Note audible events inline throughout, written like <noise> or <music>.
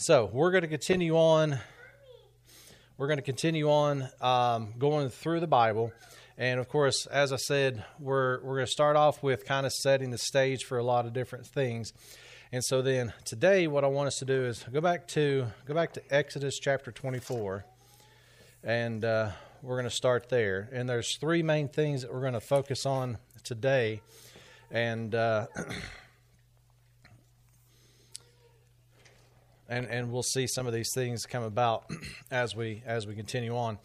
So we're going to continue on. We're going to continue on um, going through the Bible, and of course, as I said, we're we're going to start off with kind of setting the stage for a lot of different things. And so then today, what I want us to do is go back to go back to Exodus chapter 24, and uh, we're going to start there. And there's three main things that we're going to focus on today, and. Uh, <clears throat> and and we'll see some of these things come about <clears throat> as we as we continue on.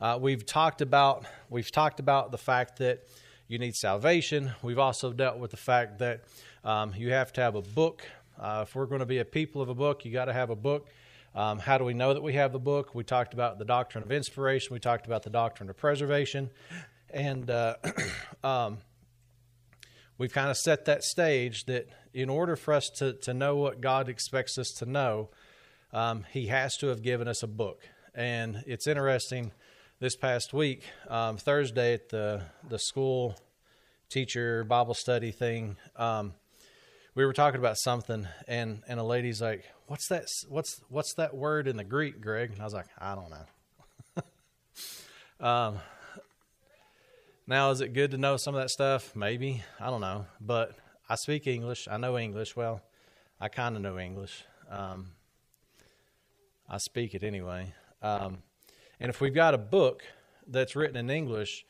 Uh, we've talked about we've talked about the fact that you need salvation. We've also dealt with the fact that um, you have to have a book. Uh, if we're going to be a people of a book, you got to have a book. Um, how do we know that we have the book? We talked about the doctrine of inspiration. We talked about the doctrine of preservation, and uh, <clears throat> um, we've kind of set that stage that in order for us to, to know what God expects us to know, um, He has to have given us a book. And it's interesting. This past week, um, Thursday at the the school teacher Bible study thing, um, we were talking about something, and and a lady's like, "What's that? What's what's that word in the Greek, Greg?" And I was like, "I don't know." <laughs> um, now, is it good to know some of that stuff? Maybe I don't know, but I speak English. I know English. Well, I kind of know English. Um, I speak it anyway. Um, and if we've got a book that's written in English,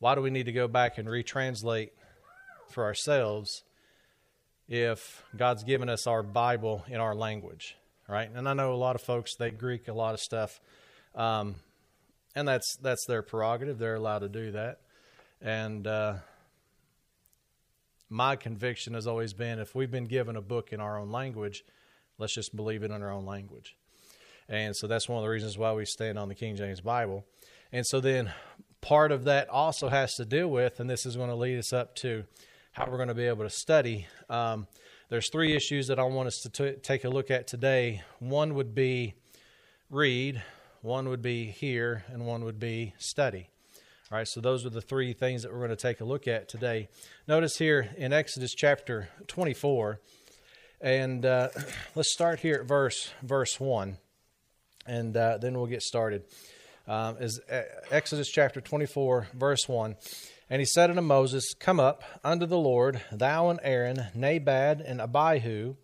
why do we need to go back and retranslate for ourselves if God's given us our Bible in our language, right? And I know a lot of folks they Greek a lot of stuff, um, and that's that's their prerogative. They're allowed to do that, and uh, my conviction has always been if we've been given a book in our own language, let's just believe it in our own language. And so that's one of the reasons why we stand on the King James Bible. And so then part of that also has to deal with, and this is going to lead us up to how we're going to be able to study. Um, there's three issues that I want us to t- take a look at today. One would be read, one would be hear, and one would be study. All right, so those are the three things that we're going to take a look at today. Notice here in Exodus chapter 24, and uh, <clears throat> let's start here at verse verse one, and uh, then we'll get started. Um, is uh, Exodus chapter 24, verse 1. And he said unto Moses, Come up unto the Lord, thou and Aaron, Nabad and Abihu,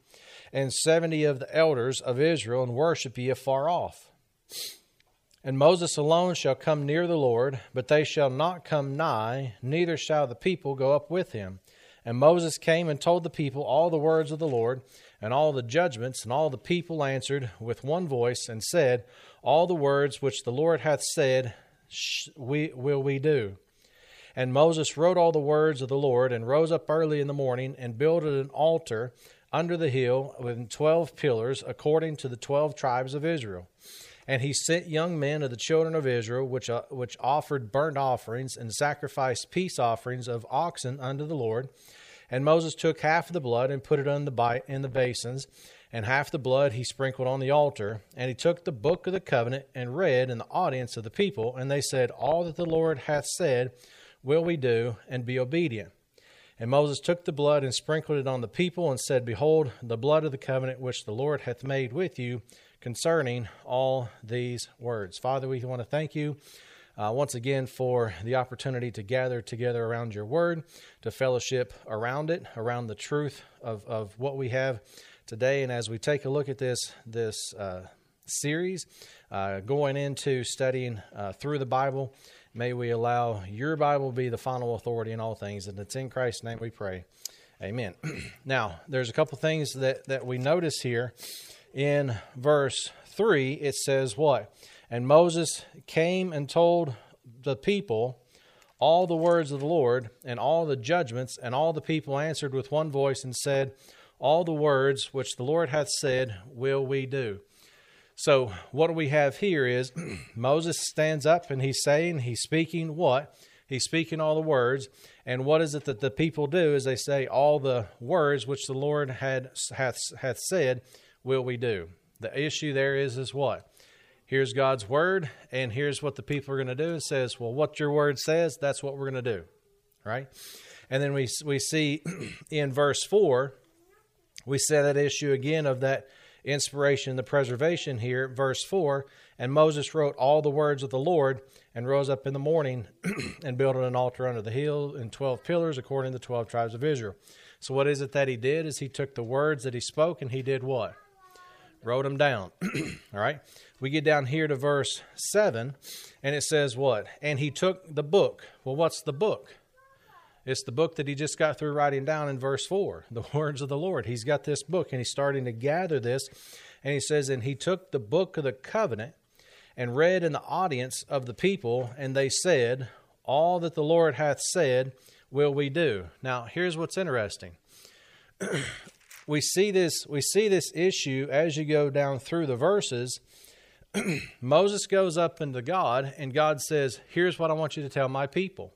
and seventy of the elders of Israel, and worship ye afar off. And Moses alone shall come near the Lord, but they shall not come nigh, neither shall the people go up with him. And Moses came and told the people all the words of the Lord, and all the judgments, and all the people answered with one voice, and said, All the words which the Lord hath said, we, will we do. And Moses wrote all the words of the Lord, and rose up early in the morning, and builded an altar under the hill with twelve pillars, according to the twelve tribes of Israel. And he sent young men of the children of Israel, which, uh, which offered burnt offerings and sacrificed peace offerings of oxen unto the Lord. And Moses took half of the blood and put it in the, bite in the basins, and half the blood he sprinkled on the altar. And he took the book of the covenant and read in the audience of the people. And they said, All that the Lord hath said will we do, and be obedient. And Moses took the blood and sprinkled it on the people, and said, Behold, the blood of the covenant which the Lord hath made with you concerning all these words. Father, we want to thank you. Uh, once again, for the opportunity to gather together around your word, to fellowship around it, around the truth of, of what we have today. And as we take a look at this, this uh, series, uh, going into studying uh, through the Bible, may we allow your Bible be the final authority in all things. And it's in Christ's name we pray. Amen. <clears throat> now, there's a couple things that, that we notice here in verse 3, it says what? And Moses came and told the people all the words of the Lord and all the judgments, and all the people answered with one voice and said, All the words which the Lord hath said will we do. So, what we have here is <clears throat> Moses stands up and he's saying, he's speaking what? He's speaking all the words. And what is it that the people do? Is they say all the words which the Lord had hath, hath said will we do? The issue there is is what? Here's God's word, and here's what the people are going to do. It says, well, what your word says, that's what we're going to do, right? And then we we see <clears throat> in verse four, we see that issue again of that inspiration the preservation here, verse 4 And Moses wrote all the words of the Lord and rose up in the morning <clears throat> and built an altar under the hill and 12 pillars according to the 12 tribes of Israel. So, what is it that he did? Is he took the words that he spoke and he did what? Wrote them down. <clears throat> All right. We get down here to verse 7, and it says what? And he took the book. Well, what's the book? It's the book that he just got through writing down in verse 4, <laughs> the words of the Lord. He's got this book and he's starting to gather this. And he says, And he took the book of the covenant and read in the audience of the people, and they said, All that the Lord hath said will we do. Now, here's what's interesting. <clears throat> we see this we see this issue as you go down through the verses. <clears throat> Moses goes up into God and God says, "Here's what I want you to tell my people."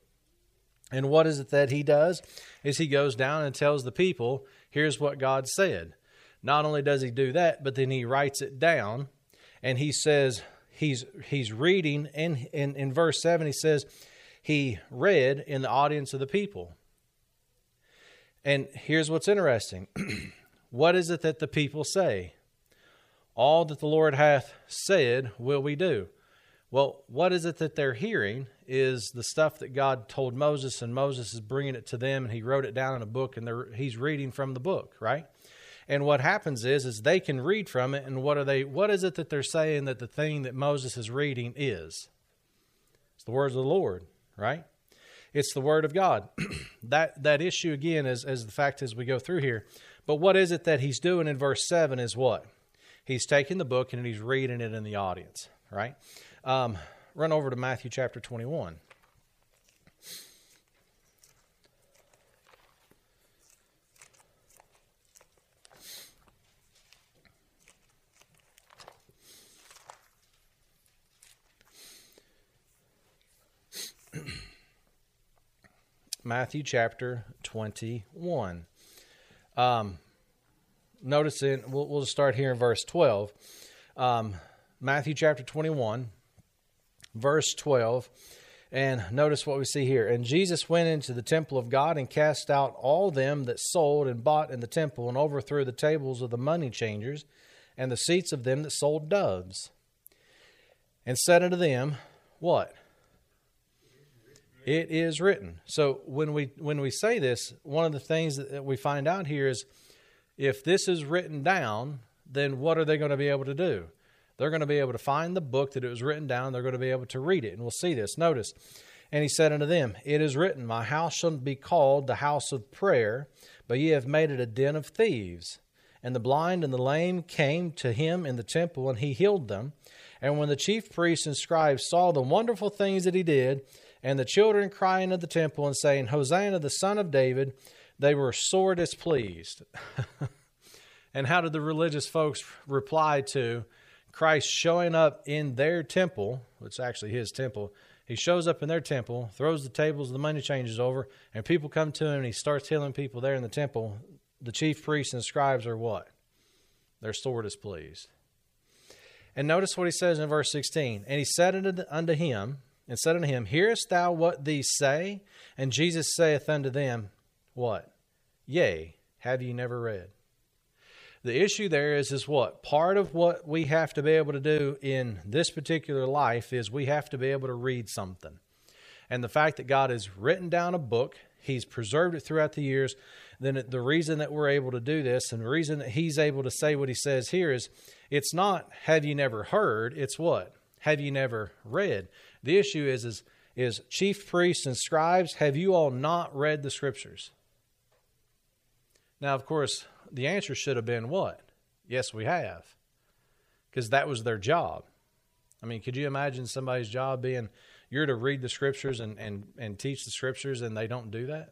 And what is it that he does? Is he goes down and tells the people, here's what God said. Not only does he do that, but then he writes it down and he says he's he's reading in in, in verse 7 he says he read in the audience of the people. And here's what's interesting. <clears throat> what is it that the people say? All that the Lord hath said will we do. Well, what is it that they're hearing is the stuff that God told Moses, and Moses is bringing it to them, and he wrote it down in a book, and he's reading from the book, right? And what happens is, is they can read from it, and what are they? What is it that they're saying that the thing that Moses is reading is? It's the words of the Lord, right? It's the word of God. <clears throat> that that issue again is as the fact as we go through here. But what is it that he's doing in verse seven? Is what he's taking the book and he's reading it in the audience, right? Um, run over to Matthew chapter 21. <clears throat> Matthew chapter 21. Um, notice it. we'll, we'll start here in verse 12. Um, Matthew chapter 21, verse 12. And notice what we see here. And Jesus went into the temple of God and cast out all them that sold and bought in the temple and overthrew the tables of the money changers and the seats of them that sold doves. And said unto them, What? It is written. So when we when we say this, one of the things that we find out here is if this is written down, then what are they going to be able to do? They're going to be able to find the book that it was written down. They're going to be able to read it. And we'll see this. Notice. And he said unto them, It is written, My house shall be called the house of prayer, but ye have made it a den of thieves. And the blind and the lame came to him in the temple, and he healed them. And when the chief priests and scribes saw the wonderful things that he did, and the children crying at the temple and saying, Hosanna, the son of David, they were sore displeased. <laughs> and how did the religious folks reply to Christ showing up in their temple, which actually his temple, he shows up in their temple, throws the tables, the money changes over, and people come to him and he starts healing people there in the temple. The chief priests and scribes are what? They're sore displeased. And notice what he says in verse 16. And he said unto him, and said unto him, Hearest thou what these say? And Jesus saith unto them, What? Yea, have ye never read? the issue there is is what part of what we have to be able to do in this particular life is we have to be able to read something and the fact that god has written down a book he's preserved it throughout the years then the reason that we're able to do this and the reason that he's able to say what he says here is it's not have you never heard it's what have you never read the issue is is is chief priests and scribes have you all not read the scriptures now of course the answer should have been what? Yes, we have. Because that was their job. I mean, could you imagine somebody's job being you're to read the scriptures and, and, and teach the scriptures and they don't do that?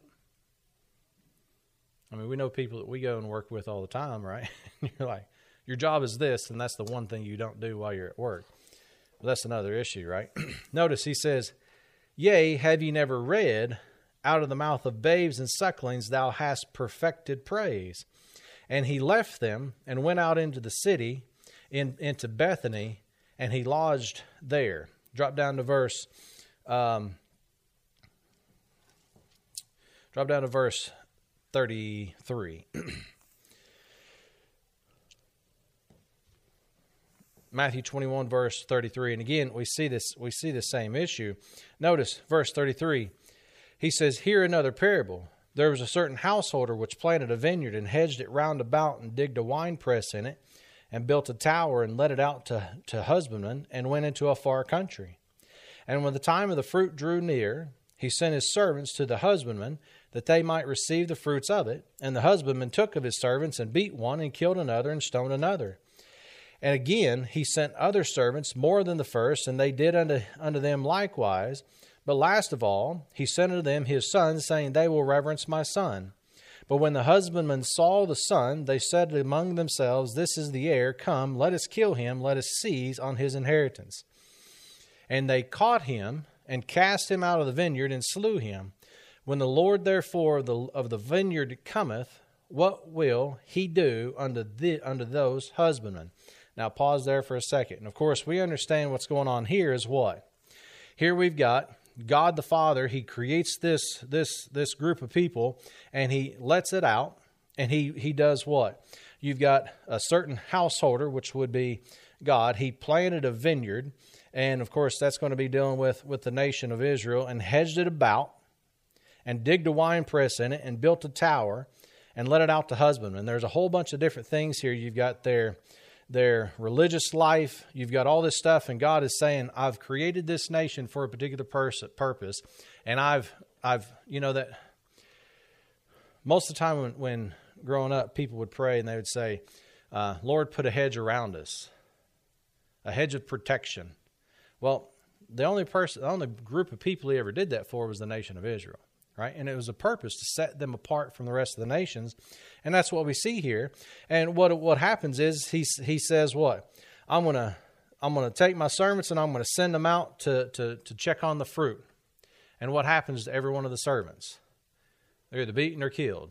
I mean, we know people that we go and work with all the time, right? <laughs> you're like, your job is this, and that's the one thing you don't do while you're at work. Well, that's another issue, right? <clears throat> Notice he says, Yea, have ye never read, out of the mouth of babes and sucklings thou hast perfected praise. And he left them and went out into the city, in, into Bethany, and he lodged there. Drop down to verse. Um, drop down to verse 33. <clears throat> Matthew 21 verse 33. And again, we see this we see the same issue. Notice verse 33. He says, "Hear another parable. There was a certain householder which planted a vineyard and hedged it round about and digged a winepress in it and built a tower and let it out to, to husbandmen and went into a far country. And when the time of the fruit drew near, he sent his servants to the husbandmen that they might receive the fruits of it. And the husbandman took of his servants and beat one and killed another and stoned another. And again he sent other servants more than the first, and they did unto, unto them likewise. But last of all, he sent unto them his son, saying, They will reverence my son. But when the husbandmen saw the son, they said among themselves, This is the heir. Come, let us kill him, let us seize on his inheritance. And they caught him and cast him out of the vineyard and slew him. When the Lord therefore of the, of the vineyard cometh, what will he do unto, the, unto those husbandmen? Now pause there for a second. And of course, we understand what's going on here is what? Here we've got God the Father, he creates this this this group of people and he lets it out and he he does what? You've got a certain householder which would be God. He planted a vineyard and of course that's going to be dealing with with the nation of Israel and hedged it about and digged a wine press in it and built a tower and let it out to husbandmen. There's a whole bunch of different things here. You've got their their religious life. You've got all this stuff, and God is saying, "I've created this nation for a particular pers- purpose, and I've I've you know that." Most of the time, when, when growing up, people would pray and they would say, uh, "Lord, put a hedge around us, a hedge of protection." Well, the only person, the only group of people he ever did that for was the nation of Israel right? And it was a purpose to set them apart from the rest of the nations, and that's what we see here. And what what happens is he he says what I'm gonna I'm gonna take my servants and I'm gonna send them out to to to check on the fruit. And what happens to every one of the servants? They're either beaten or killed.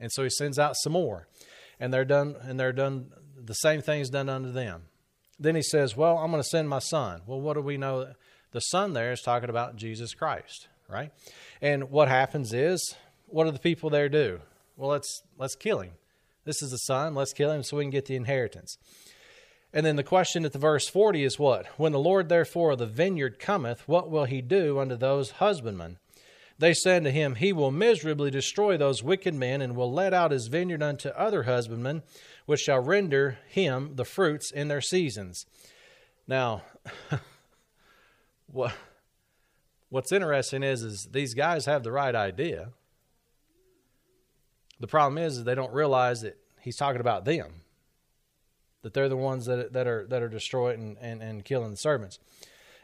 And so he sends out some more, and they're done and they're done. The same thing's done unto them. Then he says, "Well, I'm going to send my son." Well, what do we know? The son there is talking about Jesus Christ, right? And what happens is, what do the people there do? Well, let's let's kill him. This is the son. Let's kill him so we can get the inheritance. And then the question at the verse 40 is what? When the Lord therefore of the vineyard cometh, what will he do unto those husbandmen? They said to him, He will miserably destroy those wicked men, and will let out his vineyard unto other husbandmen, which shall render him the fruits in their seasons. Now, <laughs> what? What's interesting is, is these guys have the right idea. The problem is, is they don't realize that he's talking about them. That they're the ones that, that are that are destroying and, and and killing the servants.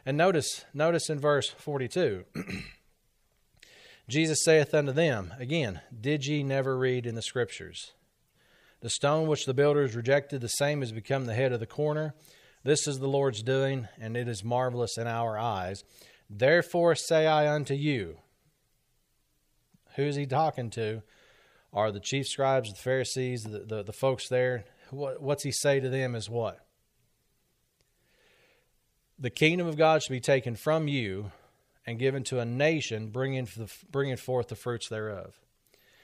And notice, notice in verse 42, <clears throat> Jesus saith unto them, again, Did ye never read in the scriptures? The stone which the builders rejected, the same has become the head of the corner. This is the Lord's doing, and it is marvelous in our eyes. Therefore say I unto you, who's he talking to? Are the chief scribes, the Pharisees, the, the, the folks there? What, what's he say to them is what? The kingdom of God should be taken from you and given to a nation, bringing, the, bringing forth the fruits thereof.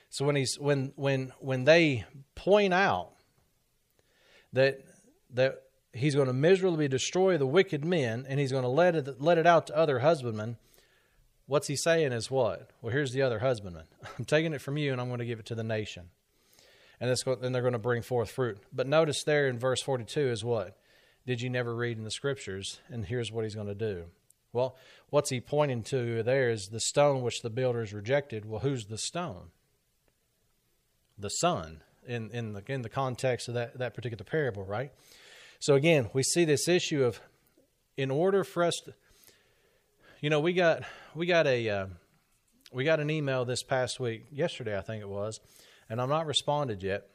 So when he's when when when they point out that that he's going to miserably destroy the wicked men and he's going to let it let it out to other husbandmen. What's he saying is what? Well here's the other husbandman <laughs> i'm taking it from you and i'm going to give it to the nation. And then they're going to bring forth fruit. But notice there in verse 42 is what? Did you never read in the scriptures? And here's what he's going to do. Well what's he pointing to there is the stone which the builders rejected. Well who's the stone? The son in in the in the context of that that particular parable right so again, we see this issue of in order for us to, you know, we got we got a uh, we got an email this past week, yesterday I think it was, and I'm not responded yet.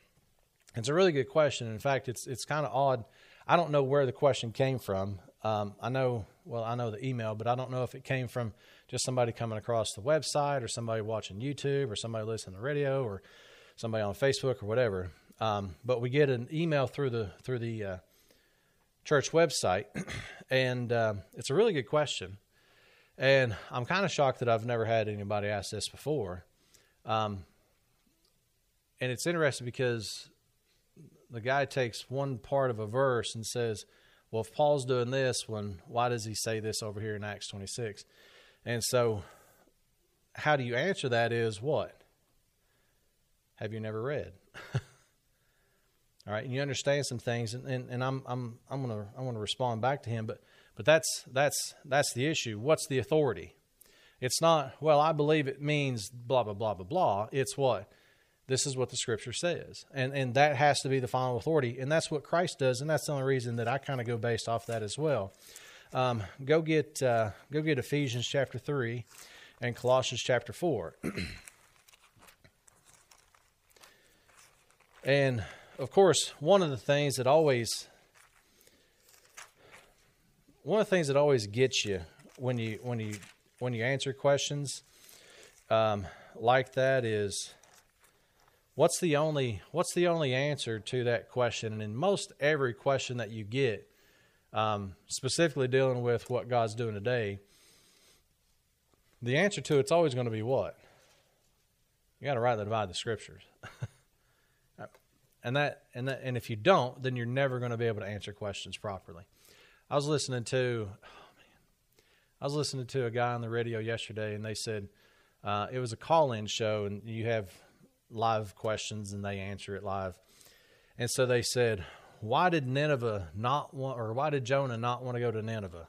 It's a really good question. In fact, it's it's kind of odd. I don't know where the question came from. Um, I know, well, I know the email, but I don't know if it came from just somebody coming across the website or somebody watching YouTube or somebody listening to the radio or somebody on Facebook or whatever. Um, but we get an email through the through the uh, church website, <clears throat> and uh, it's a really good question. And I'm kind of shocked that I've never had anybody ask this before. Um, and it's interesting because the guy takes one part of a verse and says, well, if Paul's doing this, when why does he say this over here in Acts 26? And so, how do you answer that? Is what? Have you never read? <laughs> All right, and you understand some things, and, and, and I'm I'm I'm gonna I want to respond back to him, but but that's that's that's the issue. What's the authority? It's not well. I believe it means blah blah blah blah blah. It's what this is what the scripture says, and and that has to be the final authority, and that's what Christ does, and that's the only reason that I kind of go based off that as well. Um, go get uh, go get Ephesians chapter three, and Colossians chapter four, <clears throat> and of course, one of the things that always one of the things that always gets you when you when you when you answer questions um, like that is what's the only what's the only answer to that question? And in most every question that you get um, specifically dealing with what god's doing today the answer to it's always going to be what? You got to rightly divide the scriptures <laughs> and that and that and if you don't, then you're never going to be able to answer questions properly. I was listening to, oh man, I was listening to a guy on the radio yesterday, and they said uh, it was a call-in show, and you have live questions, and they answer it live. And so they said, "Why did Nineveh not want, or why did Jonah not want to go to Nineveh?"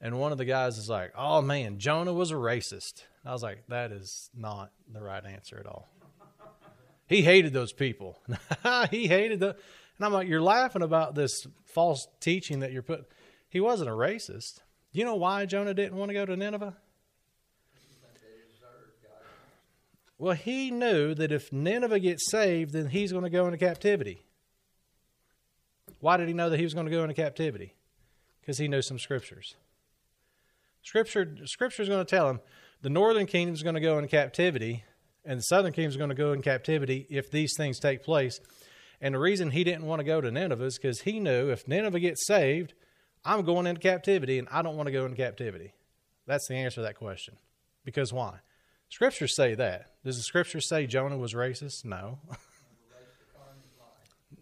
And one of the guys is like, "Oh man, Jonah was a racist." I was like, "That is not the right answer at all." He hated those people. <laughs> he hated the. And I'm like, you're laughing about this false teaching that you're putting. He wasn't a racist. You know why Jonah didn't want to go to Nineveh? Well, he knew that if Nineveh gets saved, then he's going to go into captivity. Why did he know that he was going to go into captivity? Because he knew some scriptures. Scripture, scripture is going to tell him the northern kingdom is going to go into captivity, and the southern kingdom is going to go in captivity if these things take place. And the reason he didn't want to go to Nineveh is because he knew if Nineveh gets saved, I'm going into captivity and I don't want to go into captivity. That's the answer to that question. Because why? Scriptures say that. Does the scripture say Jonah was racist? No. <laughs>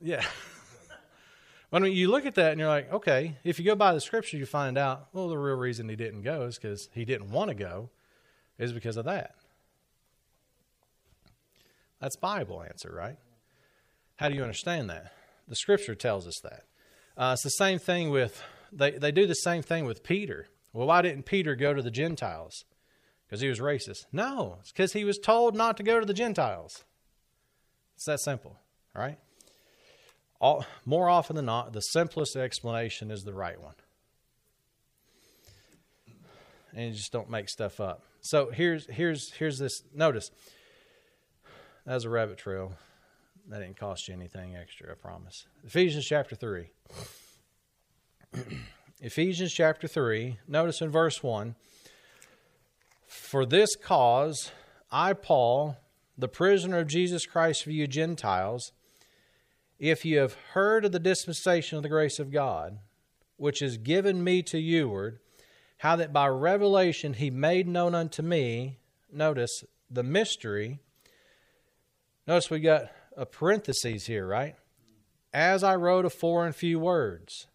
yeah. <laughs> Mean, you look at that and you're like, okay, if you go by the scripture, you find out, well, the real reason he didn't go is because he didn't want to go, is because of that. That's Bible answer, right? How do you understand that? The Scripture tells us that. Uh, it's the same thing with they they do the same thing with Peter. Well, why didn't Peter go to the Gentiles? Because he was racist. No, it's because he was told not to go to the Gentiles. It's that simple, right? All, more often than not, the simplest explanation is the right one. And you just don't make stuff up. So here's here's here's this. Notice as a rabbit trail. That didn't cost you anything extra, I promise. Ephesians chapter 3. <clears throat> Ephesians chapter 3, notice in verse 1 For this cause, I, Paul, the prisoner of Jesus Christ for you Gentiles, if you have heard of the dispensation of the grace of God, which is given me to youward, how that by revelation he made known unto me, notice, the mystery Notice we got a parenthesis here, right? As I wrote afore in few words.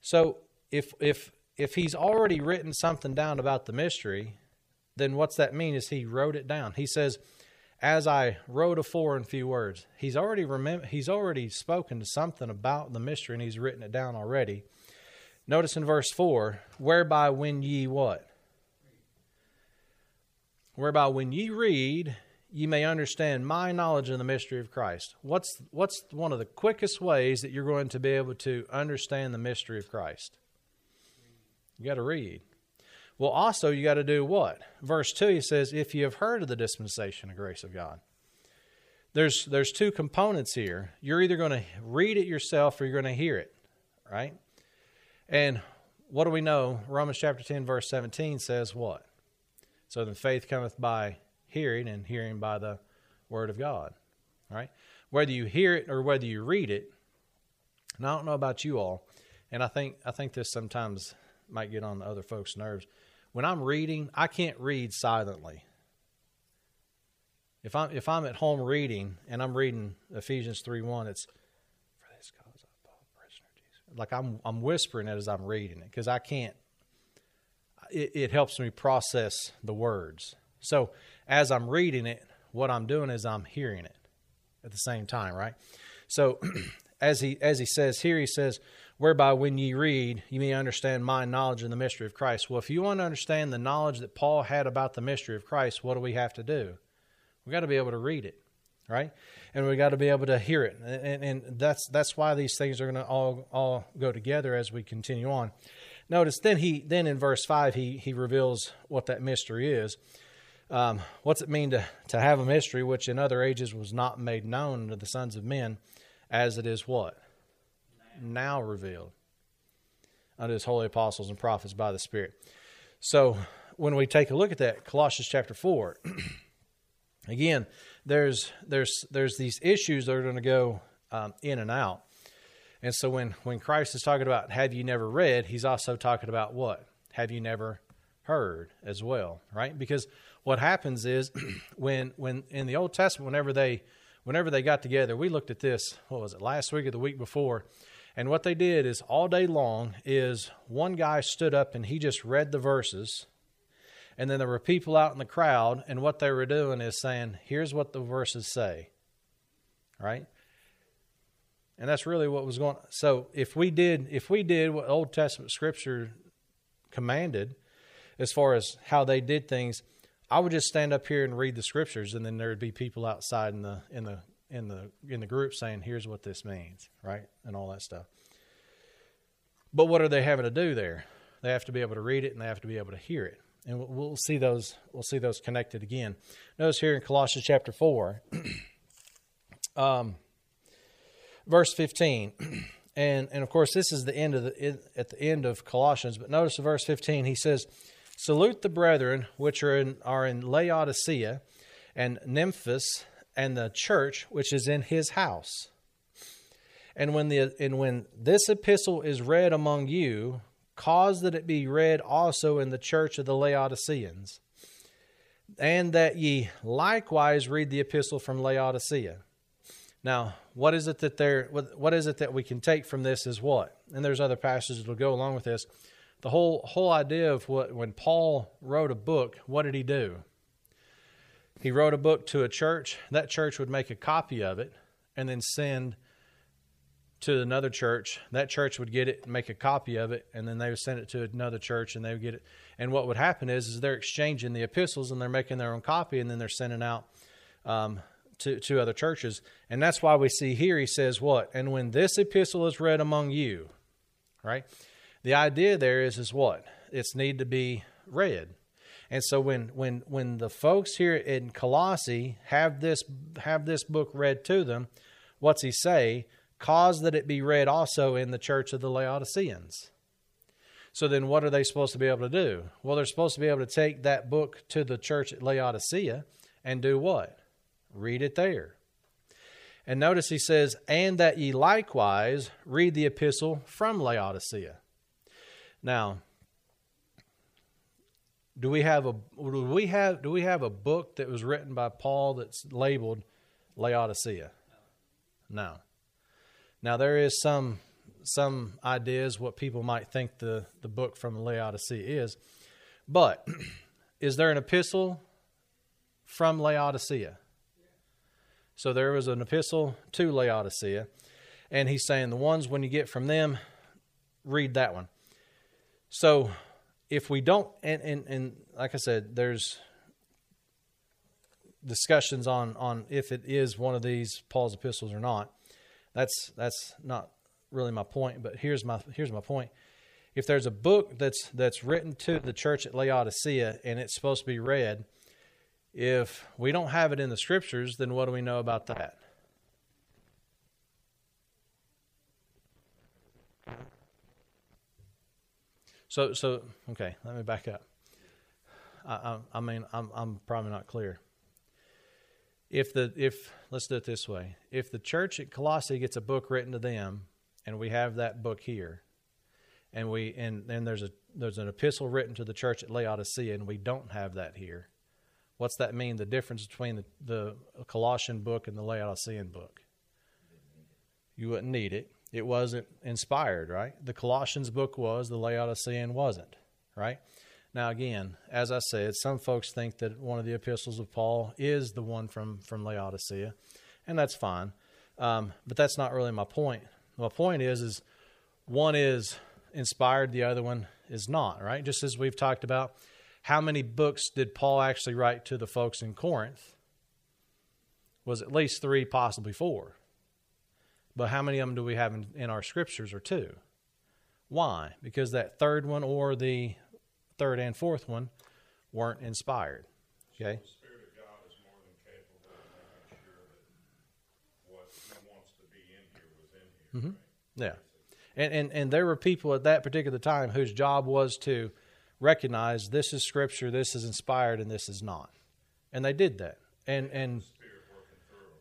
So if if if he's already written something down about the mystery, then what's that mean? Is he wrote it down? He says, "As I wrote afore in few words." He's already remember. He's already spoken to something about the mystery, and he's written it down already. Notice in verse four, "Whereby when ye what? Whereby when ye read, you may understand my knowledge of the mystery of Christ. What's what's one of the quickest ways that you're going to be able to understand the mystery of Christ? You got to read. Well, also you got to do what? Verse 2 he says if you have heard of the dispensation of grace of God. There's there's two components here. You're either going to read it yourself or you're going to hear it, right? And what do we know? Romans chapter 10 verse 17 says what? So then faith cometh by hearing and hearing by the word of God. Right? Whether you hear it or whether you read it, and I don't know about you all, and I think I think this sometimes might get on the other folks' nerves. When I'm reading, I can't read silently. If I'm if I'm at home reading and I'm reading Ephesians three one, it's for this cause I Paul, prisoner Jesus. like I'm I'm whispering it as I'm reading it because I can't. It, it helps me process the words. So as I'm reading it, what I'm doing is I'm hearing it at the same time, right? So <clears throat> as he as he says here, he says, "Whereby when ye read, you may understand my knowledge in the mystery of Christ." Well, if you want to understand the knowledge that Paul had about the mystery of Christ, what do we have to do? We got to be able to read it, right? And we got to be able to hear it, and, and that's that's why these things are going to all all go together as we continue on. Notice then he then in verse five he he reveals what that mystery is. Um, what's it mean to, to have a mystery which in other ages was not made known to the sons of men, as it is what? Now, now revealed unto his holy apostles and prophets by the Spirit. So when we take a look at that, Colossians chapter four, <clears throat> again, there's there's there's these issues that are going to go um, in and out. And so when when Christ is talking about have you never read, he's also talking about what? Have you never heard as well, right? Because what happens is <clears throat> when when in the Old Testament, whenever they whenever they got together, we looked at this. What was it last week or the week before? And what they did is all day long is one guy stood up and he just read the verses, and then there were people out in the crowd, and what they were doing is saying, "Here's what the verses say," right? And that's really what was going. on. So if we did if we did what Old Testament Scripture commanded, as far as how they did things I would just stand up here and read the scriptures, and then there would be people outside in the in the in the in the group saying, "Here's what this means," right, and all that stuff. But what are they having to do there? They have to be able to read it, and they have to be able to hear it, and we'll, see those we'll see those connected again. Notice here in Colossians chapter four, <clears throat> um, verse fifteen. <clears throat> And, and of course, this is the end of the at the end of Colossians. But notice the verse fifteen. He says, Salute the brethren which are in, are in Laodicea and Nymphas and the church which is in his house. And when the and when this epistle is read among you, cause that it be read also in the church of the Laodiceans, and that ye likewise read the epistle from Laodicea. Now, what is it that there what, what is it that we can take from this is what? And there's other passages that will go along with this the whole whole idea of what when Paul wrote a book, what did he do? He wrote a book to a church. That church would make a copy of it and then send to another church. That church would get it and make a copy of it, and then they would send it to another church and they would get it. And what would happen is, is they're exchanging the epistles and they're making their own copy, and then they're sending out um, to to other churches. And that's why we see here he says what? And when this epistle is read among you, right? The idea there is is what? It's need to be read. And so when when when the folks here in colossae have this have this book read to them what's he say? Cause that it be read also in the church of the laodiceans. So then what are they supposed to be able to do? Well they're supposed to be able to take that book to the church at laodicea and do what? Read it there. And notice he says and that ye likewise read the epistle from laodicea now, do we have a do we have do we have a book that was written by Paul that's labeled Laodicea? No. Now there is some some ideas what people might think the the book from Laodicea is, but <clears throat> is there an epistle from Laodicea? So there was an epistle to Laodicea, and he's saying the ones when you get from them, read that one. So if we don't, and, and, and like I said, there's discussions on, on if it is one of these Paul's epistles or not. That's, that's not really my point, but here's my, here's my point. If there's a book that's, that's written to the church at Laodicea and it's supposed to be read, if we don't have it in the scriptures, then what do we know about that? So, so okay, let me back up. I, I, I mean, I'm, I'm probably not clear. If the if let's do it this way, if the church at Colossae gets a book written to them, and we have that book here, and we and then there's a there's an epistle written to the church at Laodicea, and we don't have that here. What's that mean? The difference between the, the Colossian book and the Laodicean book? You wouldn't need it. It wasn't inspired, right? The Colossians book was, the Laodicean wasn't, right? Now, again, as I said, some folks think that one of the epistles of Paul is the one from, from Laodicea, and that's fine. Um, but that's not really my point. My point is, is one is inspired, the other one is not, right? Just as we've talked about, how many books did Paul actually write to the folks in Corinth? Was at least three, possibly four. But how many of them do we have in, in our scriptures or two? Why? Because that third one or the third and fourth one weren't inspired. Okay? The Spirit of God is more than capable of making sure that what He wants to be in here was in here. Mm-hmm. Yeah. And, and, and there were people at that particular time whose job was to recognize this is scripture, this is inspired, and this is not. And they did that. And, and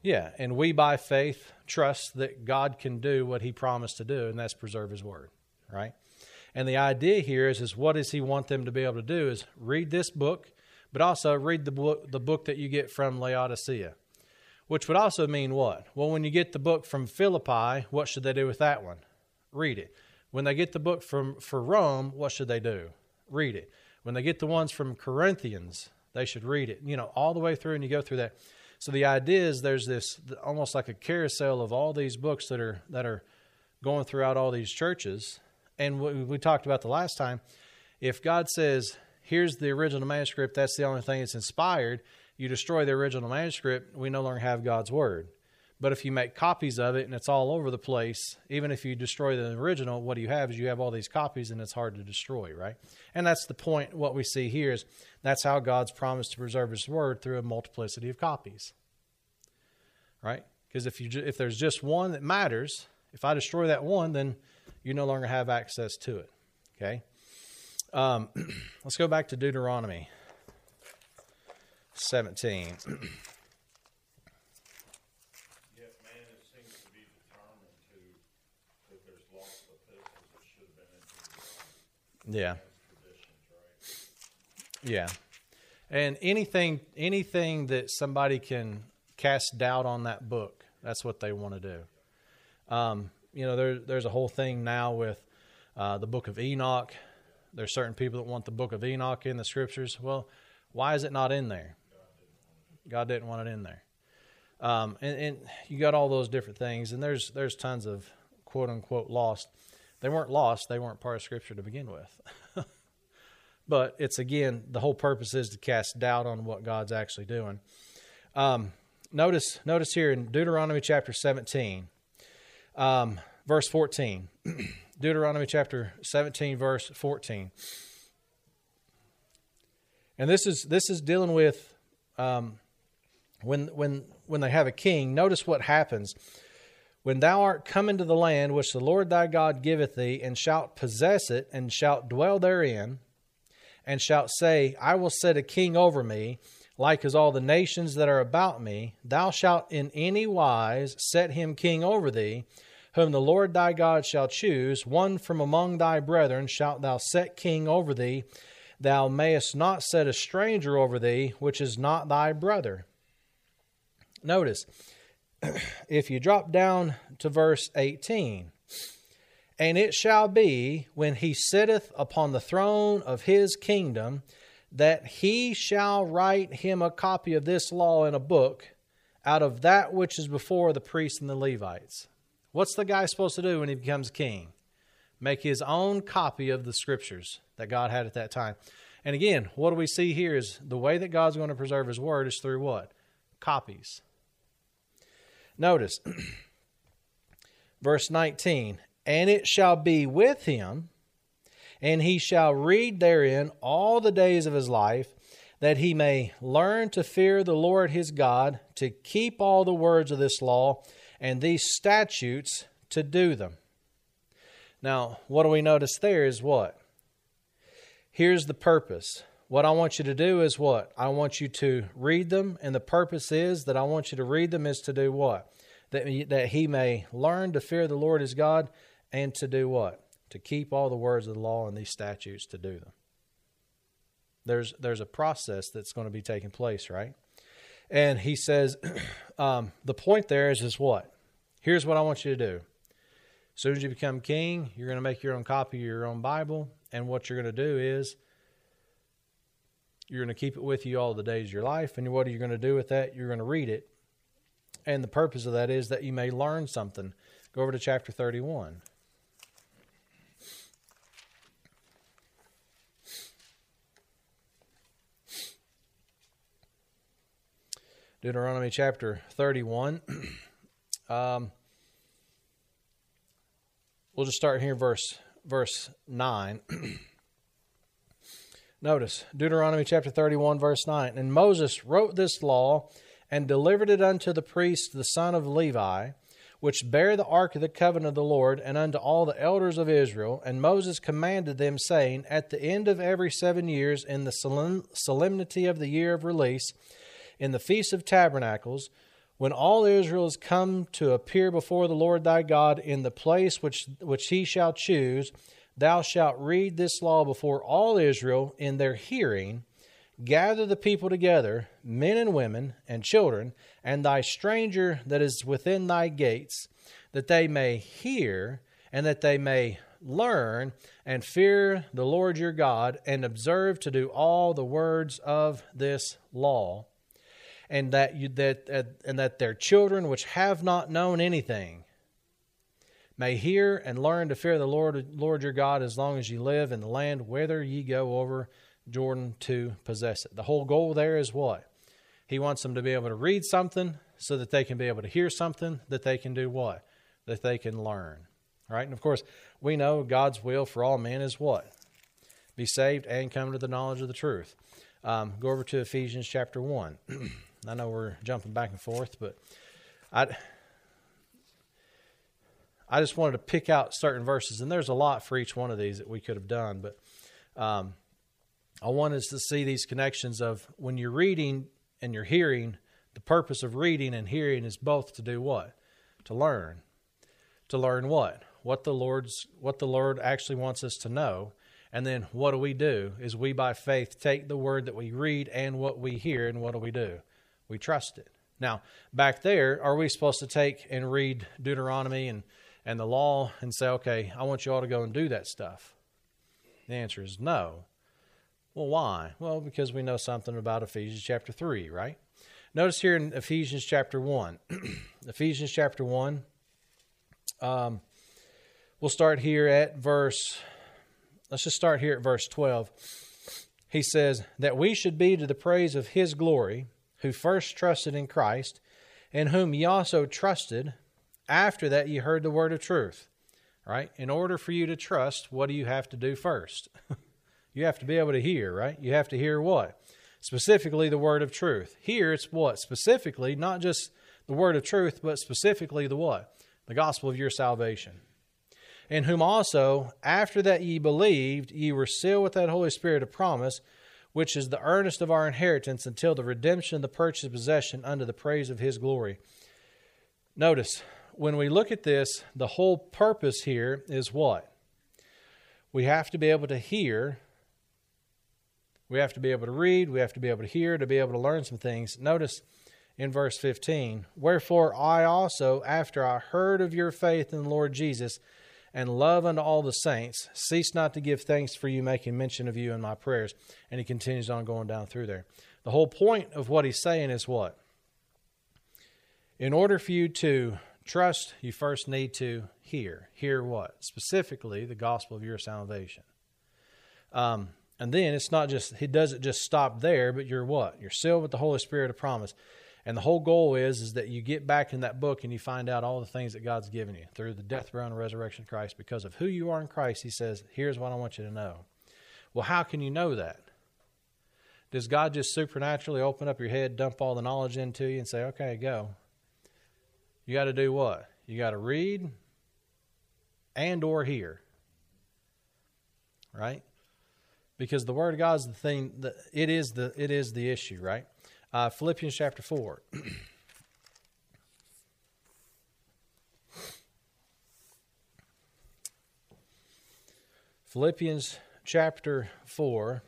yeah, and we by faith trust that God can do what he promised to do, and that's preserve his word, right? And the idea here is, is what does he want them to be able to do is read this book, but also read the book, the book that you get from Laodicea, which would also mean what? Well, when you get the book from Philippi, what should they do with that one? Read it. When they get the book from for Rome, what should they do? Read it. When they get the ones from Corinthians, they should read it. You know, all the way through, and you go through that. So the idea is there's this almost like a carousel of all these books that are that are going throughout all these churches, and we, we talked about the last time, if God says, here's the original manuscript, that's the only thing that's inspired, you destroy the original manuscript, we no longer have God's word. But if you make copies of it and it's all over the place, even if you destroy the original, what you have is you have all these copies and it's hard to destroy, right? And that's the point. What we see here is that's how God's promised to preserve His word through a multiplicity of copies, right? Because if you if there's just one that matters, if I destroy that one, then you no longer have access to it. Okay. Um, <clears throat> let's go back to Deuteronomy 17. <clears throat> Yet man it seems to be determined to that there's lost epistles that should have been into the yeah. Yeah. And anything anything that somebody can cast doubt on that book, that's what they want to do. Um, you know, there, there's a whole thing now with uh, the book of Enoch. There's certain people that want the book of Enoch in the scriptures. Well, why is it not in there? God didn't want it in there. Um, and, and you got all those different things, and there's there's tons of quote unquote lost. They weren't lost; they weren't part of Scripture to begin with. <laughs> but it's again the whole purpose is to cast doubt on what God's actually doing. Um, notice notice here in Deuteronomy chapter 17, um, verse 14. <clears throat> Deuteronomy chapter 17, verse 14. And this is this is dealing with um, when when when they have a king. Notice what happens when thou art come into the land which the Lord thy God giveth thee, and shalt possess it, and shalt dwell therein, and shalt say, I will set a king over me, like as all the nations that are about me. Thou shalt in any wise set him king over thee whom the Lord thy God shall choose, one from among thy brethren shalt thou set king over thee. Thou mayest not set a stranger over thee, which is not thy brother. Notice, if you drop down to verse 18, and it shall be when he sitteth upon the throne of his kingdom that he shall write him a copy of this law in a book out of that which is before the priests and the Levites. What's the guy supposed to do when he becomes king? Make his own copy of the scriptures that God had at that time. And again, what do we see here is the way that God's going to preserve his word is through what? Copies. Notice <clears throat> verse 19 And it shall be with him, and he shall read therein all the days of his life, that he may learn to fear the Lord his God, to keep all the words of this law and these statutes to do them. Now, what do we notice there is what? Here's the purpose. What I want you to do is what? I want you to read them, and the purpose is that I want you to read them is to do what? That, that he may learn to fear the Lord his God and to do what? To keep all the words of the law and these statutes to do them. There's, there's a process that's going to be taking place, right? And he says, <clears throat> um, the point there is, is what? Here's what I want you to do As soon as you become king, you're going to make your own copy of your own Bible. And what you're going to do is you're going to keep it with you all the days of your life. And what are you going to do with that? You're going to read it. And the purpose of that is that you may learn something. Go over to chapter 31. Deuteronomy chapter 31. <clears throat> um, we'll just start here, verse verse 9. <clears throat> Notice Deuteronomy chapter 31, verse 9. And Moses wrote this law and delivered it unto the priest, the son of Levi, which bear the ark of the covenant of the Lord, and unto all the elders of Israel. And Moses commanded them, saying, At the end of every seven years, in the solemnity of the year of release, in the feast of tabernacles, when all Israel is come to appear before the Lord thy God in the place which, which he shall choose, thou shalt read this law before all Israel in their hearing. Gather the people together, men and women and children, and thy stranger that is within thy gates, that they may hear and that they may learn and fear the Lord your God and observe to do all the words of this law and that you, that and that their children which have not known anything may hear and learn to fear the Lord Lord your God as long as you live in the land whither ye go over Jordan to possess it. The whole goal there is what? He wants them to be able to read something so that they can be able to hear something that they can do what? That they can learn. Right? And of course, we know God's will for all men is what? Be saved and come to the knowledge of the truth. Um, go over to Ephesians chapter 1. <clears throat> I know we're jumping back and forth, but I I just wanted to pick out certain verses, and there's a lot for each one of these that we could have done, but um, I wanted us to see these connections of when you're reading and you're hearing. The purpose of reading and hearing is both to do what? To learn. To learn what? What the Lord's what the Lord actually wants us to know. And then what do we do? Is we by faith take the word that we read and what we hear, and what do we do? we trust it. Now, back there, are we supposed to take and read Deuteronomy and, and the law and say, okay, I want you all to go and do that stuff? The answer is no. Well, why? Well, because we know something about Ephesians chapter 3, right? Notice here in Ephesians chapter 1. <clears throat> Ephesians chapter 1. Um, we'll start here at verse, let's just start here at verse 12. He says, That we should be to the praise of his glory who first trusted in Christ, in whom ye also trusted after that ye heard the word of truth. Right? In order for you to trust, what do you have to do first? <laughs> you have to be able to hear, right? You have to hear what? Specifically, the word of truth. Here, it's what? Specifically, not just the word of truth, but specifically the what? The gospel of your salvation. In whom also, after that ye believed, ye were sealed with that Holy Spirit of promise which is the earnest of our inheritance until the redemption of the purchased possession unto the praise of his glory. Notice, when we look at this, the whole purpose here is what? We have to be able to hear. We have to be able to read. We have to be able to hear to be able to learn some things. Notice in verse 15 Wherefore I also, after I heard of your faith in the Lord Jesus, and love unto all the saints. Cease not to give thanks for you, making mention of you in my prayers. And he continues on going down through there. The whole point of what he's saying is what? In order for you to trust, you first need to hear. Hear what? Specifically, the gospel of your salvation. Um, and then it's not just, he doesn't just stop there, but you're what? You're sealed with the Holy Spirit of promise. And the whole goal is is that you get back in that book and you find out all the things that God's given you through the death, burial, and resurrection of Christ. Because of who you are in Christ, He says, "Here's what I want you to know." Well, how can you know that? Does God just supernaturally open up your head, dump all the knowledge into you, and say, "Okay, go"? You got to do what? You got to read and or hear. Right? Because the word of God is the thing that it is the it is the issue, right? Uh, Philippians chapter 4. <clears throat> Philippians chapter 4.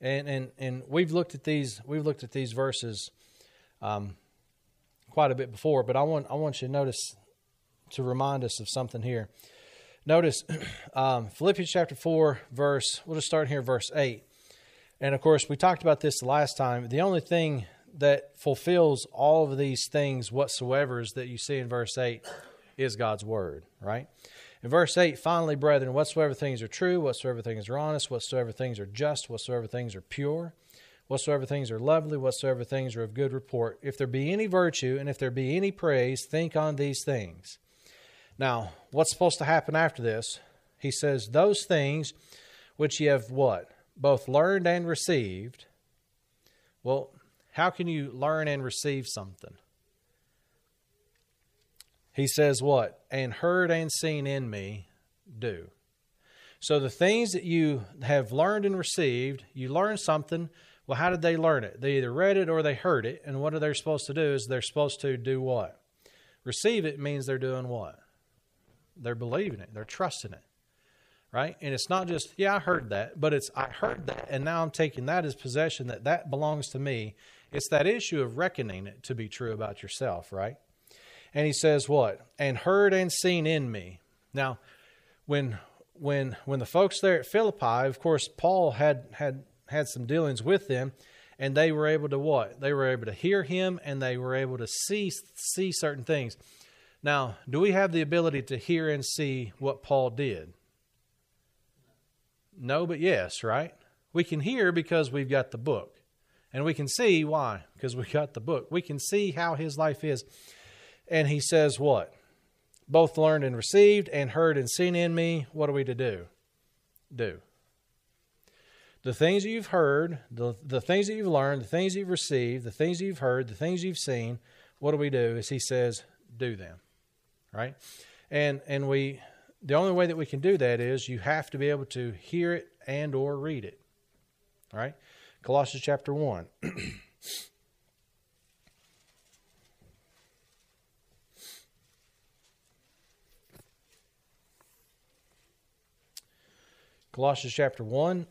And, and, and we've looked at these we've looked at these verses um, quite a bit before, but I want I want you to notice to remind us of something here. Notice <clears throat> um, Philippians chapter four, verse. We'll just start here, verse eight. And of course, we talked about this the last time. The only thing that fulfills all of these things whatsoever is that you see in verse eight is God's word, right? In verse 8, finally, brethren, whatsoever things are true, whatsoever things are honest, whatsoever things are just, whatsoever things are pure, whatsoever things are lovely, whatsoever things are of good report, if there be any virtue and if there be any praise, think on these things. Now, what's supposed to happen after this? He says, Those things which ye have what? Both learned and received. Well, how can you learn and receive something? He says, What? And heard and seen in me, do. So the things that you have learned and received, you learn something. Well, how did they learn it? They either read it or they heard it. And what are they supposed to do? Is they're supposed to do what? Receive it means they're doing what? They're believing it, they're trusting it. Right? And it's not just, yeah, I heard that, but it's, I heard that, and now I'm taking that as possession that that belongs to me. It's that issue of reckoning it to be true about yourself, right? And he says what? And heard and seen in me. Now when when when the folks there at philippi of course paul had had had some dealings with them and they were able to what? They were able to hear him and they were able to see see certain things. Now do we have the ability to hear and see what paul did? No but yes right? We can hear because we've got the book. And we can see why because we got the book. We can see how his life is and he says, What? Both learned and received, and heard and seen in me. What are we to do? Do. The things that you've heard, the, the things that you've learned, the things you've received, the things you've heard, the things you've seen, what do we do? Is he says, do them. Right? And and we the only way that we can do that is you have to be able to hear it and or read it. All right? Colossians chapter 1. <clears throat> Colossians chapter 1,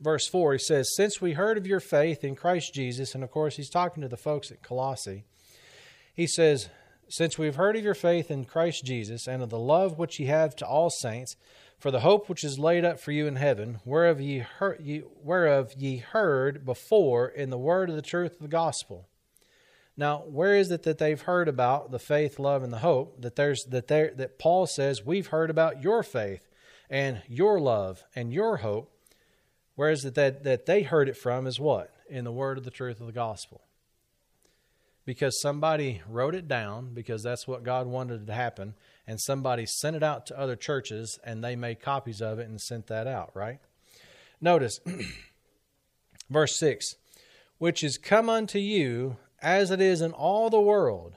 verse 4, he says, Since we heard of your faith in Christ Jesus, and of course he's talking to the folks at Colossae, he says, Since we've heard of your faith in Christ Jesus, and of the love which ye have to all saints, for the hope which is laid up for you in heaven, whereof ye, heard, ye, whereof ye heard before in the word of the truth of the gospel now, where is it that they've heard about the faith, love, and the hope? That there's that there that Paul says we've heard about your faith and your love and your hope. Where is it that, that they heard it from is what? In the word of the truth of the gospel. Because somebody wrote it down, because that's what God wanted to happen, and somebody sent it out to other churches and they made copies of it and sent that out, right? Notice <clears throat> verse 6 which is come unto you as it is in all the world,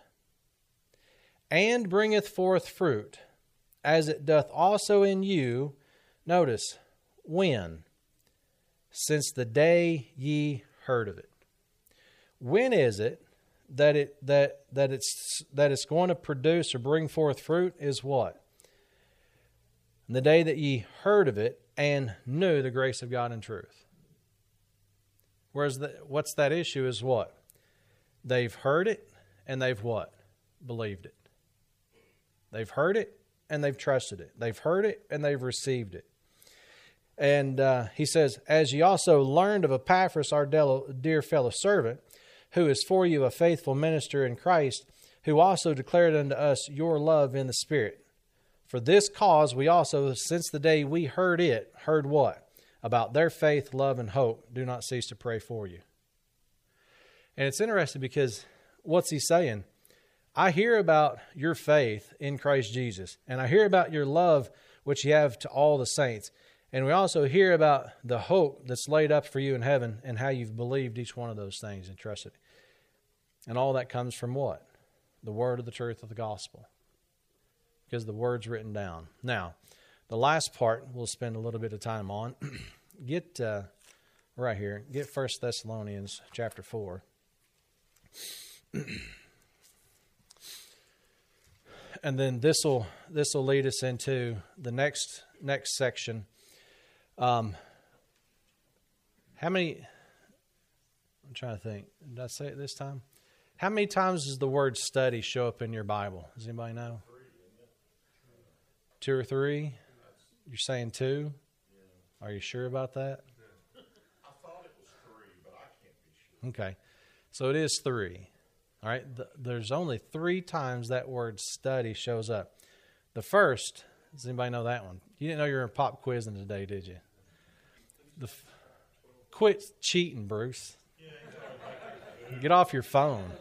and bringeth forth fruit, as it doth also in you. Notice, when? Since the day ye heard of it. When is it that it that that it's that it's going to produce or bring forth fruit is what? the day that ye heard of it and knew the grace of God in truth. Whereas the, what's that issue is what? They've heard it and they've what? Believed it. They've heard it and they've trusted it. They've heard it and they've received it. And uh, he says, As ye also learned of Epaphras, our dear fellow servant, who is for you a faithful minister in Christ, who also declared unto us your love in the Spirit. For this cause we also, since the day we heard it, heard what? About their faith, love, and hope, do not cease to pray for you. And it's interesting because what's he saying? I hear about your faith in Christ Jesus, and I hear about your love which you have to all the saints. And we also hear about the hope that's laid up for you in heaven and how you've believed each one of those things and trusted. And all that comes from what? The word of the truth of the gospel. Because the word's written down. Now, the last part we'll spend a little bit of time on. <clears throat> get uh, right here. Get First Thessalonians chapter 4. <clears throat> and then this will this will lead us into the next next section. Um, how many? I'm trying to think. Did I say it this time? How many times does the word study show up in your Bible? Does anybody know? Two or three? You're saying two? Are you sure about that? I thought it was three, but I can't be sure. Okay. So it is three. All right. Th- there's only three times that word study shows up. The first, does anybody know that one? You didn't know you were in pop quizzing today, did you? The f- quit cheating, Bruce. Get off your phone.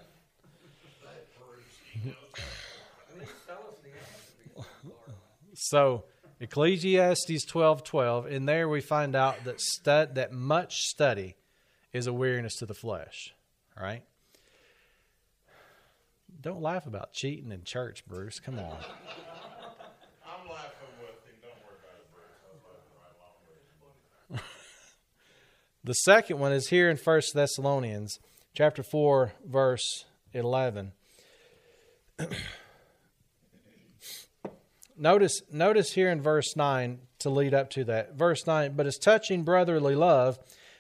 So Ecclesiastes twelve twelve, in there we find out that stud that much study is a weariness to the flesh. Right. Don't laugh about cheating in church, Bruce. Come on. I'm laughing with him. Don't worry about it, Bruce. I was laughing right along with him. <laughs> The second one is here in First Thessalonians chapter 4 verse 11. <clears throat> notice notice here in verse 9 to lead up to that. Verse 9, but as touching brotherly love,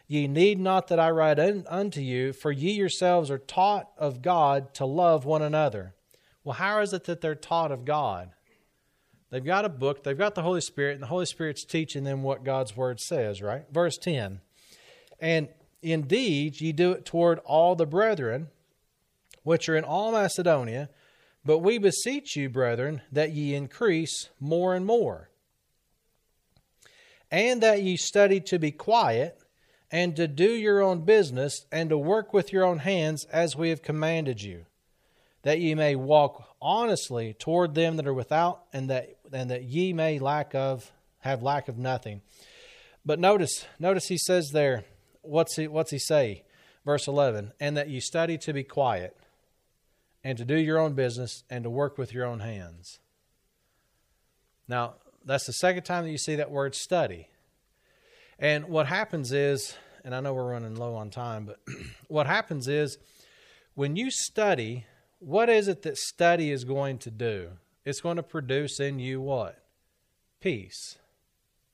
ye need not that I write un- unto you, for ye yourselves are taught of God to love one another. Well, how is it that they're taught of God? They've got a book, they've got the Holy Spirit, and the Holy Spirit's teaching them what God's word says, right? Verse 10. And indeed, ye do it toward all the brethren which are in all Macedonia. But we beseech you, brethren, that ye increase more and more, and that ye study to be quiet, and to do your own business, and to work with your own hands, as we have commanded you, that ye may walk honestly toward them that are without, and that and that ye may lack of have lack of nothing. But notice, notice he says there, what's he what's he say? Verse eleven, and that you study to be quiet, and to do your own business, and to work with your own hands. Now, that's the second time that you see that word study. And what happens is, and I know we're running low on time, but <clears throat> what happens is when you study, what is it that study is going to do? It's going to produce in you what? Peace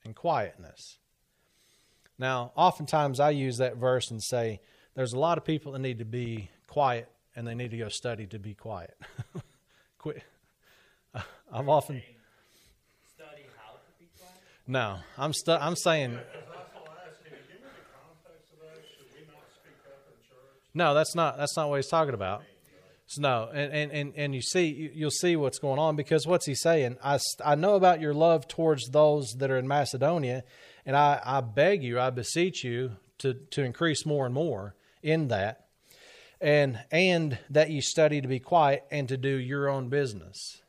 and quietness. Now, oftentimes I use that verse and say, there's a lot of people that need to be quiet and they need to go study to be quiet. <laughs> Quit. <laughs> I've often study how to be quiet? no. I'm stu- I'm saying Because that's all I asked. Can you give me the context of that? Should we not speak up in church? No. That's not that's not what he's talking about. So no, and and and, and you see you- you'll see what's going on because what's he saying? I I know about your love towards those that are in Macedonia, and I I beg you, I beseech you to to increase more and more in that, and and that you study to be quiet and to do your own business.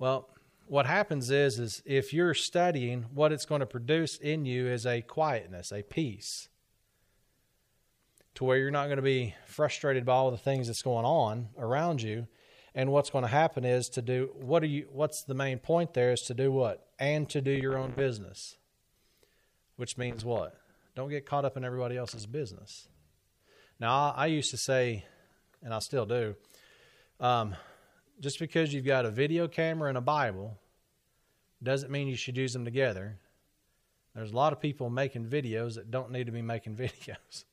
Well, what happens is is if you're studying, what it's going to produce in you is a quietness, a peace to where you're not going to be frustrated by all the things that's going on around you. And what's going to happen is to do what are you what's the main point there is to do what? And to do your own business. Which means what? Don't get caught up in everybody else's business. Now i, I used to say and i still do um, just because you've got a video camera and a bible doesn't mean you should use them together. There's a lot of people making videos that don't need to be making <laughs> videos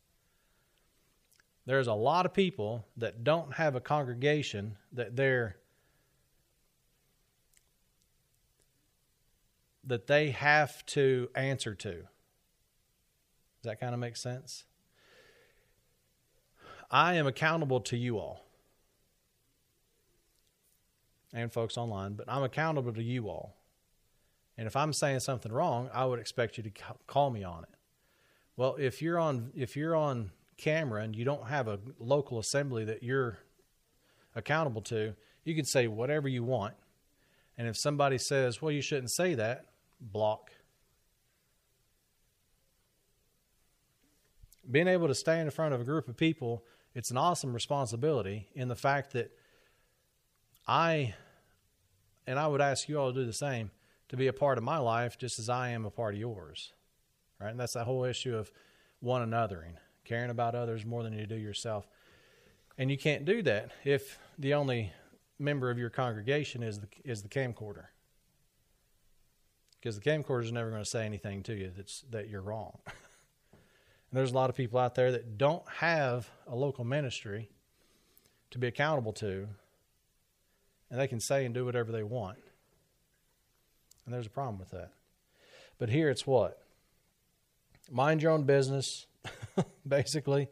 there's a lot of people that don't have a congregation that they're that they have to answer to. Does that kind of make sense? I am accountable to you all and folks online, but I'm accountable to you all. And if I'm saying something wrong, I would expect you to call me on it. Well, if you're on if you're on camera and you don't have a local assembly that you're accountable to, you can say whatever you want. And if somebody says, "Well, you shouldn't say that," block. Being able to stand in front of a group of people, it's an awesome responsibility in the fact that I and I would ask you all to do the same to be a part of my life just as I am a part of yours. Right? And that's that whole issue of one anothering, caring about others more than you do yourself. And you can't do that if the only member of your congregation is the is the camcorder. Because the camcorder is never going to say anything to you that's that you're wrong. <laughs> And there's a lot of people out there that don't have a local ministry to be accountable to, and they can say and do whatever they want. And there's a problem with that. But here it's what? Mind your own business, <laughs> basically.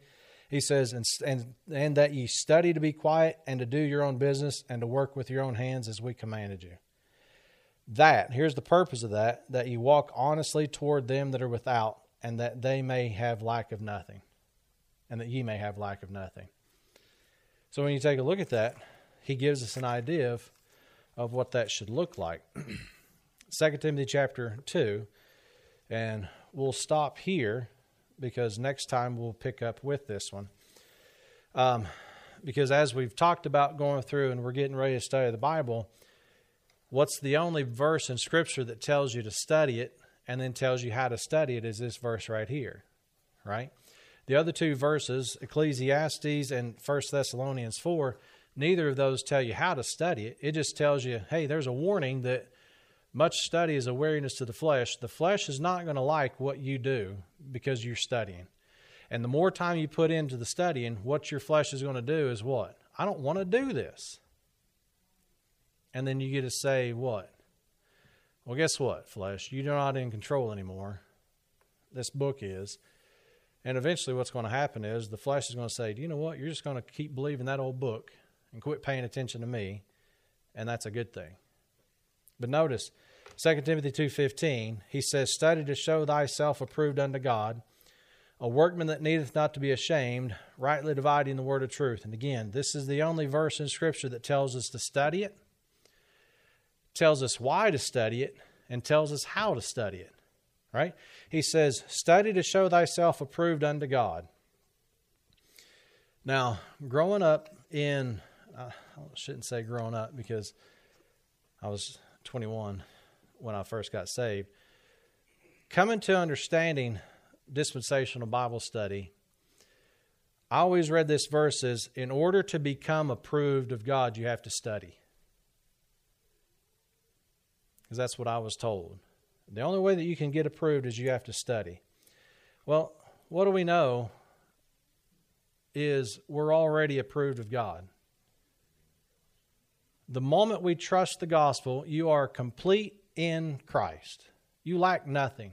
He says, and, and, and that ye study to be quiet and to do your own business and to work with your own hands as we commanded you. That, here's the purpose of that, that ye walk honestly toward them that are without, and that they may have lack of nothing, and that ye may have lack of nothing. So when you take a look at that, he gives us an idea of, of what that should look like. <clears throat> 2 Timothy chapter 2, and we'll stop here because next time we'll pick up with this one. Um, because as we've talked about going through and we're getting ready to study the Bible, what's the only verse in Scripture that tells you to study it and then tells you how to study it is this verse right here, right? The other two verses, Ecclesiastes and 1 Thessalonians 4, neither of those tell you how to study it. It just tells you, hey, there's a warning that much study is a weariness to the flesh. The flesh is not going to like what you do because you're studying. And the more time you put into the studying, what your flesh is going to do is what? I don't want to do this. And then you get to say, what? Well, guess what, flesh? You're not in control anymore. This book is. And eventually, what's going to happen is the flesh is going to say, Do you know what? You're just going to keep believing that old book and quit paying attention to me. And that's a good thing. But notice, 2 Timothy 2.15, he says, Study to show thyself approved unto God, a workman that needeth not to be ashamed, rightly dividing the word of truth. And again, this is the only verse in Scripture that tells us to study it, tells us why to study it, and tells us how to study it. Right? He says, Study to show thyself approved unto God. Now, growing up in, uh, I shouldn't say growing up because I was 21 when I first got saved. Coming to understanding dispensational Bible study, I always read this verse as in order to become approved of God, you have to study. Because that's what I was told. The only way that you can get approved is you have to study. Well, what do we know is we're already approved of God. The moment we trust the gospel, you are complete in Christ. You lack nothing.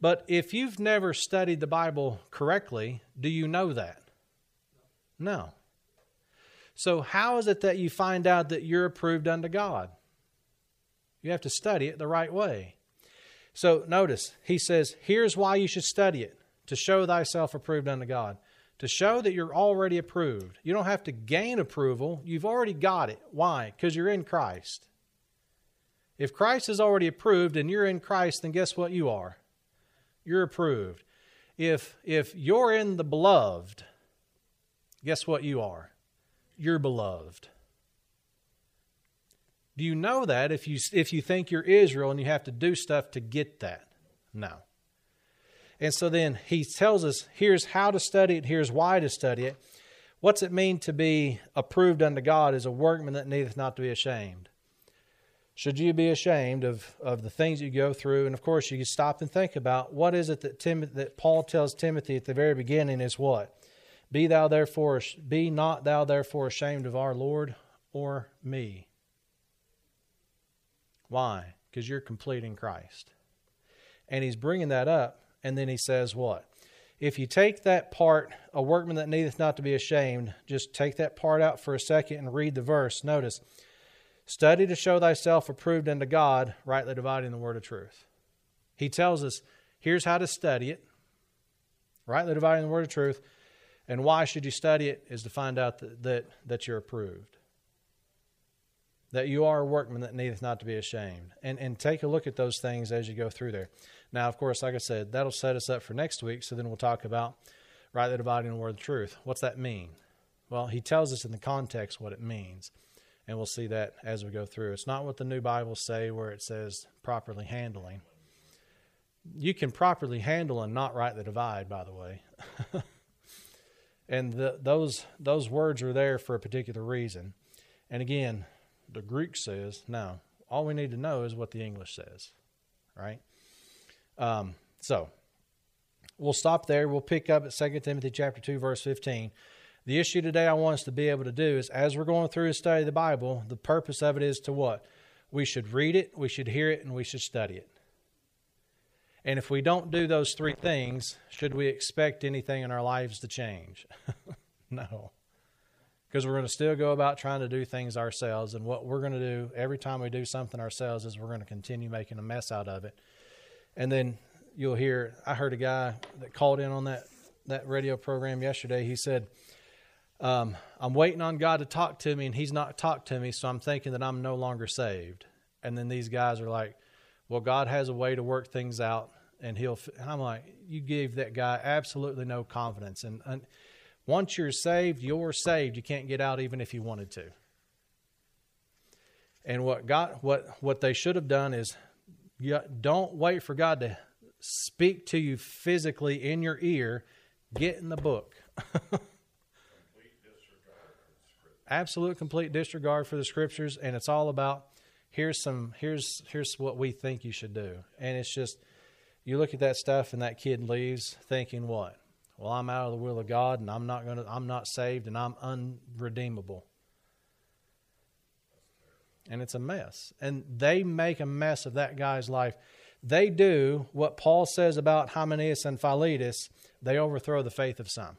But if you've never studied the Bible correctly, do you know that? No. So, how is it that you find out that you're approved unto God? You have to study it the right way. So, notice, he says, here's why you should study it to show thyself approved unto God to show that you're already approved. You don't have to gain approval, you've already got it. Why? Because you're in Christ. If Christ is already approved and you're in Christ, then guess what you are? You're approved. If if you're in the beloved, guess what you are? You're beloved. Do you know that if you if you think you're Israel and you have to do stuff to get that? No. And so then he tells us here's how to study it, here's why to study it. What's it mean to be approved unto God as a workman that needeth not to be ashamed? Should you be ashamed of, of the things you go through? And of course, you stop and think about what is it that Tim, that Paul tells Timothy at the very beginning is what? Be thou therefore be not thou therefore ashamed of our Lord or me. Why? Because you're complete in Christ. And he's bringing that up and then he says what? If you take that part, a workman that needeth not to be ashamed, just take that part out for a second and read the verse. Notice, study to show thyself approved unto God, rightly dividing the word of truth. He tells us, here's how to study it, rightly dividing the word of truth. And why should you study it is to find out that, that, that you're approved. That you are a workman that needeth not to be ashamed. And, and take a look at those things as you go through there. Now, of course, like I said, that'll set us up for next week. So then we'll talk about rightly dividing the word of truth. What's that mean? Well, he tells us in the context what it means. And we'll see that as we go through. It's not what the new Bibles say where it says properly handling. You can properly handle and not rightly divide, by the way. <laughs> and the, those those words are there for a particular reason. And again, the Greek says, no, all we need to know is what the English says, right? Um, so, we'll stop there. We'll pick up at 2 Timothy chapter 2 verse 15. The issue today I want us to be able to do is as we're going through and study of the Bible, the purpose of it is to what? We should read it, we should hear it, and we should study it. And if we don't do those three things, should we expect anything in our lives to change? <laughs> no. Because we're going to still go about trying to do things ourselves. And what we're going to do every time we do something ourselves is we're going to continue making a mess out of it. And then you'll hear, I heard a guy that called in on that, that radio program yesterday. He said, um, I'm waiting on God to talk to me, and He's not talked to me, so I'm thinking that I'm no longer saved. And then these guys are like, Well, God has a way to work things out, and He'll. And I'm like, You gave that guy absolutely no confidence. And, and once you're saved, you're saved. You can't get out even if you wanted to. And what God, what what they should have done is, you don't wait for God to speak to you physically in your ear. Get in the book. absolute complete disregard for the scriptures and it's all about here's some here's here's what we think you should do and it's just you look at that stuff and that kid leaves thinking what well i'm out of the will of god and i'm not going to i'm not saved and i'm unredeemable and it's a mess. And they make a mess of that guy's life. They do what paul says about hymenaeus and philetus. They overthrow the faith of some